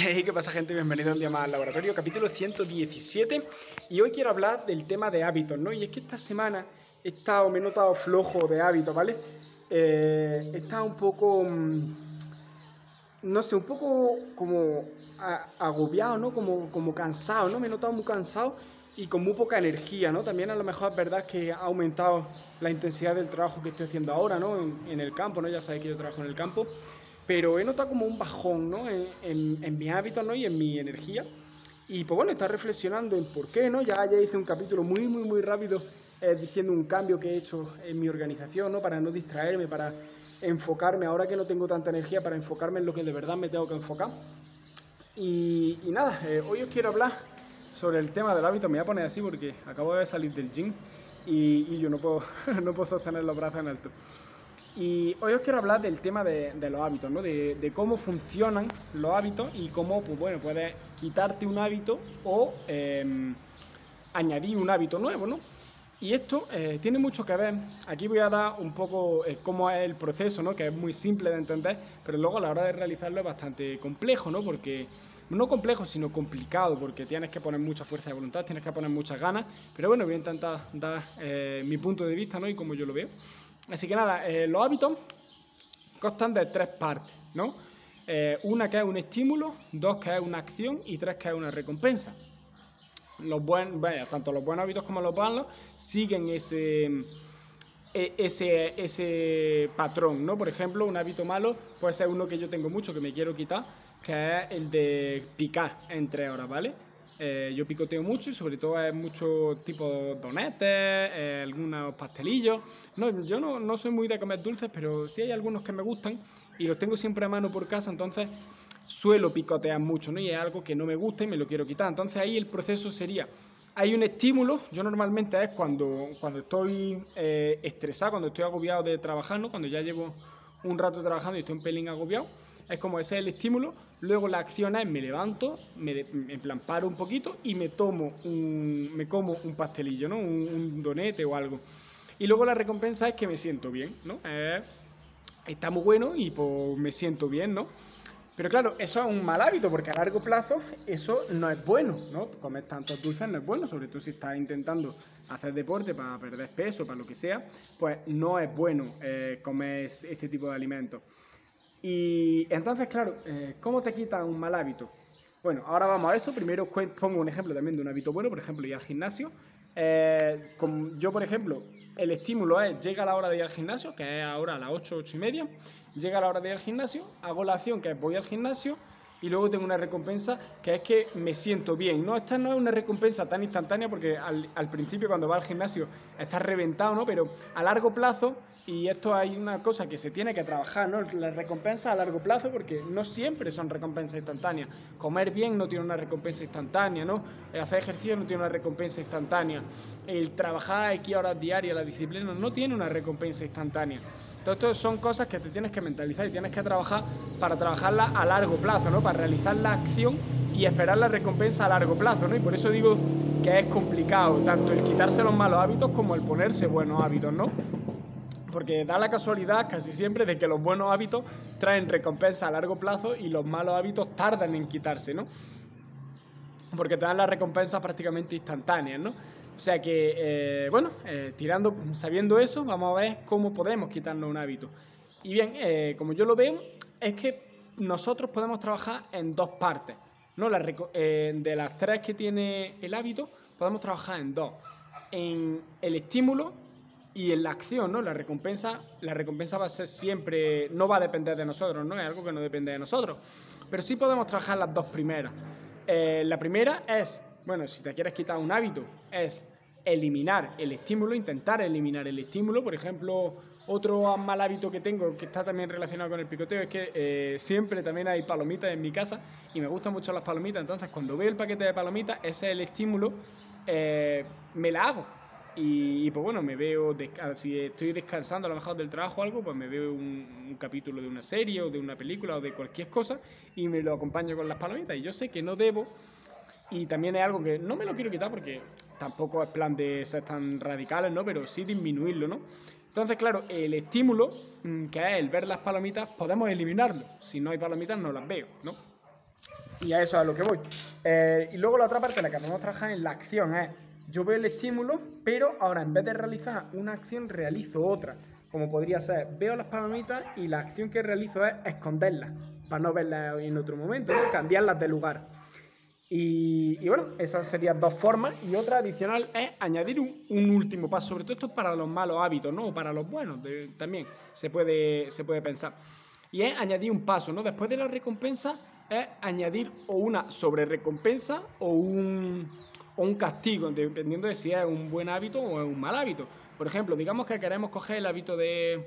Hey, ¿qué pasa gente? Bienvenido un día más al laboratorio, capítulo 117 y hoy quiero hablar del tema de hábitos, ¿no? Y es que esta semana he estado, me he notado flojo de hábitos, ¿vale? Eh, he estado un poco, mm, no sé, un poco como agobiado, ¿no? Como, como cansado, ¿no? Me he notado muy cansado y con muy poca energía, ¿no? También a lo mejor es verdad que ha aumentado la intensidad del trabajo que estoy haciendo ahora, ¿no? En, en el campo, ¿no? Ya sabéis que yo trabajo en el campo pero he notado como un bajón ¿no? en, en, en mis hábitos ¿no? y en mi energía. Y pues bueno, está reflexionando en por qué, ¿no? Ya, ya hice un capítulo muy, muy, muy rápido eh, diciendo un cambio que he hecho en mi organización, ¿no? Para no distraerme, para enfocarme, ahora que no tengo tanta energía, para enfocarme en lo que de verdad me tengo que enfocar. Y, y nada, eh, hoy os quiero hablar sobre el tema del hábito. Me voy a poner así porque acabo de salir del gym y, y yo no puedo, no puedo sostener los brazos en alto. Y hoy os quiero hablar del tema de, los hábitos, ¿no? de, cómo funcionan los hábitos y cómo, pues bueno, puedes quitarte un hábito o eh, añadir un hábito nuevo, ¿no? Y esto eh, tiene mucho que ver, aquí voy a dar un poco eh, cómo es el proceso, ¿no? que es muy simple de entender, pero luego a la hora de realizarlo es bastante complejo, ¿no? porque no complejo, sino complicado, porque tienes que poner mucha fuerza de voluntad, tienes que poner muchas ganas, pero bueno, voy a intentar dar eh, mi punto de vista ¿no? y cómo yo lo veo. Así que nada, eh, los hábitos constan de tres partes, ¿no? Eh, una que es un estímulo, dos que es una acción y tres que es una recompensa. Los buen, tanto los buenos hábitos como los malos siguen ese, e, ese, ese patrón, ¿no? Por ejemplo, un hábito malo puede ser uno que yo tengo mucho, que me quiero quitar, que es el de picar en tres horas, ¿vale? Eh, yo picoteo mucho y sobre todo es mucho tipo donetes, eh, algunos pastelillos. No, yo no, no, soy muy de comer dulces, pero sí hay algunos que me gustan y los tengo siempre a mano por casa, entonces suelo picotear mucho, ¿no? Y es algo que no me gusta y me lo quiero quitar. Entonces ahí el proceso sería, hay un estímulo, yo normalmente es cuando, cuando estoy eh, estresado, cuando estoy agobiado de trabajar, ¿no? Cuando ya llevo un rato trabajando y estoy un pelín agobiado, es como ese es el estímulo, luego la acción es me levanto, me, en plan paro un poquito y me tomo un, me como un pastelillo, ¿no? Un, un, donete o algo. Y luego la recompensa es que me siento bien, ¿no? Eh, está muy bueno y pues me siento bien, ¿no? Pero claro, eso es un mal hábito porque a largo plazo eso no es bueno, ¿no? Comer tantos dulces no es bueno, sobre todo si estás intentando hacer deporte para perder peso, para lo que sea, pues no es bueno eh, comer este, este tipo de alimentos. Y entonces, claro, eh, ¿cómo te quitas un mal hábito? Bueno, ahora vamos a eso. Primero pongo un ejemplo también de un hábito bueno, por ejemplo, ir al gimnasio. Eh, yo, por ejemplo, el estímulo es, llega la hora de ir al gimnasio, que es ahora a las 8, 8 y media, llega la hora de ir al gimnasio, hago la acción que es voy al gimnasio y luego tengo una recompensa que es que me siento bien. No, esta no es una recompensa tan instantánea porque al, principio cuando va al gimnasio estás reventado, ¿no? Pero a largo plazo y esto hay una cosa que se tiene que trabajar, ¿no? Las recompensas a largo plazo, porque no siempre son recompensas instantáneas. Comer bien no tiene una recompensa instantánea, ¿no? Hacer ejercicio no tiene una recompensa instantánea. El trabajar X horas diarias, la disciplina, no tiene una recompensa instantánea. Todo esto son cosas que te tienes que mentalizar y tienes que trabajar para trabajarla a largo plazo, ¿no? Para realizar la acción y esperar la recompensa a largo plazo, ¿no? Y por eso digo que es complicado, tanto el quitarse los malos hábitos como el ponerse buenos hábitos, ¿no? porque da la casualidad casi siempre de que los buenos hábitos traen recompensa a largo plazo y los malos hábitos tardan en quitarse, ¿no? Porque te dan las recompensas prácticamente instantáneas, ¿no? O sea que, eh, bueno, eh, tirando, sabiendo eso, vamos a ver cómo podemos quitarnos un hábito. Y bien, eh, como yo lo veo, es que nosotros podemos trabajar en dos partes, ¿no? De las tres que tiene el hábito, podemos trabajar en dos. En el estímulo y en la acción, ¿no? La recompensa, la recompensa va a ser siempre, no va a depender de nosotros, ¿no? Es algo que no depende de nosotros. Pero sí podemos trabajar las dos primeras. La primera es, bueno, si te quieres quitar un hábito, es eliminar el estímulo, intentar eliminar el estímulo. Por ejemplo, otro mal hábito que tengo, que está también relacionado con el picoteo, es que eh, siempre también hay palomitas en mi casa y me gustan mucho las palomitas. Entonces, cuando veo el paquete de palomitas, ese es el estímulo, eh, me la hago y, y, pues bueno, me veo, si estoy descansando a lo mejor del trabajo o algo, pues me veo un, un, capítulo de una serie o de una película o de cualquier cosa y me lo acompaño con las palomitas. Y yo sé que no debo, y también es algo que no me lo quiero quitar porque tampoco es plan de ser tan radicales, ¿no? Pero sí disminuirlo, ¿no? Entonces, claro, el estímulo, mm, que es el ver las palomitas, podemos eliminarlo. Si no hay palomitas, no las veo, ¿no? Y a eso es a lo que voy. Eh, y luego la otra parte, la que podemos trabajar en la acción, es yo veo el estímulo, pero ahora en vez de realizar una acción, realizo otra. Como podría ser, veo las palomitas y la acción que realizo es esconderlas, para no verlas en otro momento, cambiarlas de lugar. Y, bueno, esas serían dos formas. Y otra adicional es añadir un, último paso. Sobre todo esto es para los malos hábitos, ¿no? O para los buenos también se puede, se puede pensar. Y es añadir un paso, ¿no? Después de la recompensa es añadir o una sobre recompensa o un, o un castigo, dependiendo de si es un buen hábito o es un mal hábito. Por ejemplo, digamos que queremos coger el hábito de,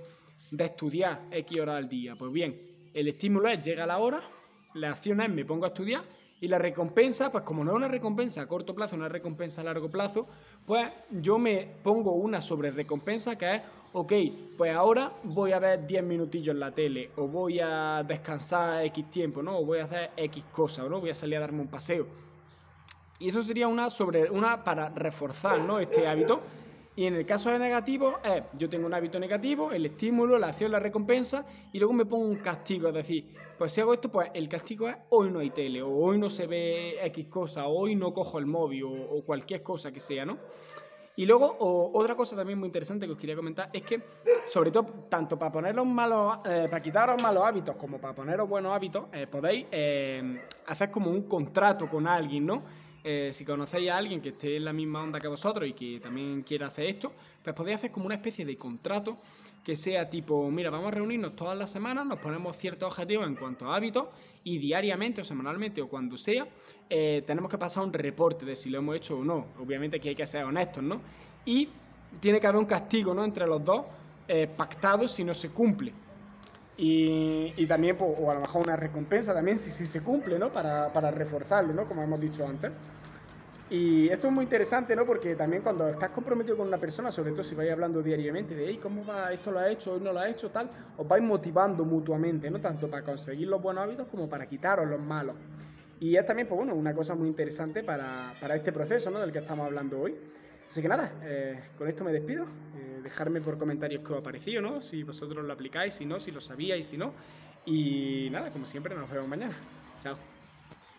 de estudiar X horas al día. Pues bien, el estímulo es llega la hora, la acción es me pongo a estudiar y la recompensa, pues como no es una recompensa a corto plazo, una recompensa a largo plazo, pues yo me pongo una sobre recompensa que es, ok, pues ahora voy a ver 10 minutillos en la tele, o voy a descansar X tiempo, ¿no? O voy a hacer X cosa, ¿no? Voy a salir a darme un paseo. Y eso sería una sobre una para reforzar, ¿no? Este hábito. Y en el caso de negativo, es yo tengo un hábito negativo, el estímulo, la acción, la recompensa, y luego me pongo un castigo, es decir, pues si hago esto, pues el castigo es hoy no hay tele, o hoy no se ve X cosa, o hoy no cojo el móvil, o, cualquier cosa que sea, ¿no? Y luego, otra cosa también muy interesante que os quería comentar es que, sobre todo, tanto para poneros malos, eh, para quitaros malos hábitos como para poneros buenos hábitos, eh, podéis eh, hacer como un contrato con alguien, ¿no? Si conocéis a alguien que esté en la misma onda que vosotros y que también quiera hacer esto, pues podéis hacer como una especie de contrato que sea tipo, mira, vamos a reunirnos todas las semanas, nos ponemos ciertos objetivos en cuanto a hábitos y diariamente o semanalmente o cuando sea, eh, tenemos que pasar un reporte de si lo hemos hecho o no. Obviamente que hay que ser honestos, ¿no? Y tiene que haber un castigo, ¿no? Entre los dos, eh, pactado si no se cumple. Y, también, pues, o a lo mejor una recompensa también si, si se cumple, ¿no? Para, para reforzarlo, ¿no? Como hemos dicho antes. Y esto es muy interesante, ¿no? Porque también cuando estás comprometido con una persona, sobre todo si vais hablando diariamente de, hey, ¿cómo va? Esto lo ha hecho, hoy no lo ha hecho, tal, os vais motivando mutuamente, ¿no? Tanto para conseguir los buenos hábitos como para quitaros los malos. Y es también, pues bueno, una cosa muy interesante para, para este proceso, ¿no? Del que estamos hablando hoy. Así que nada, eh, con esto me despido. Eh, dejarme por comentarios qué os ha parecido, ¿no? Si vosotros lo aplicáis, si no, si lo sabíais, si no. Y nada, como siempre, nos vemos mañana. Chao.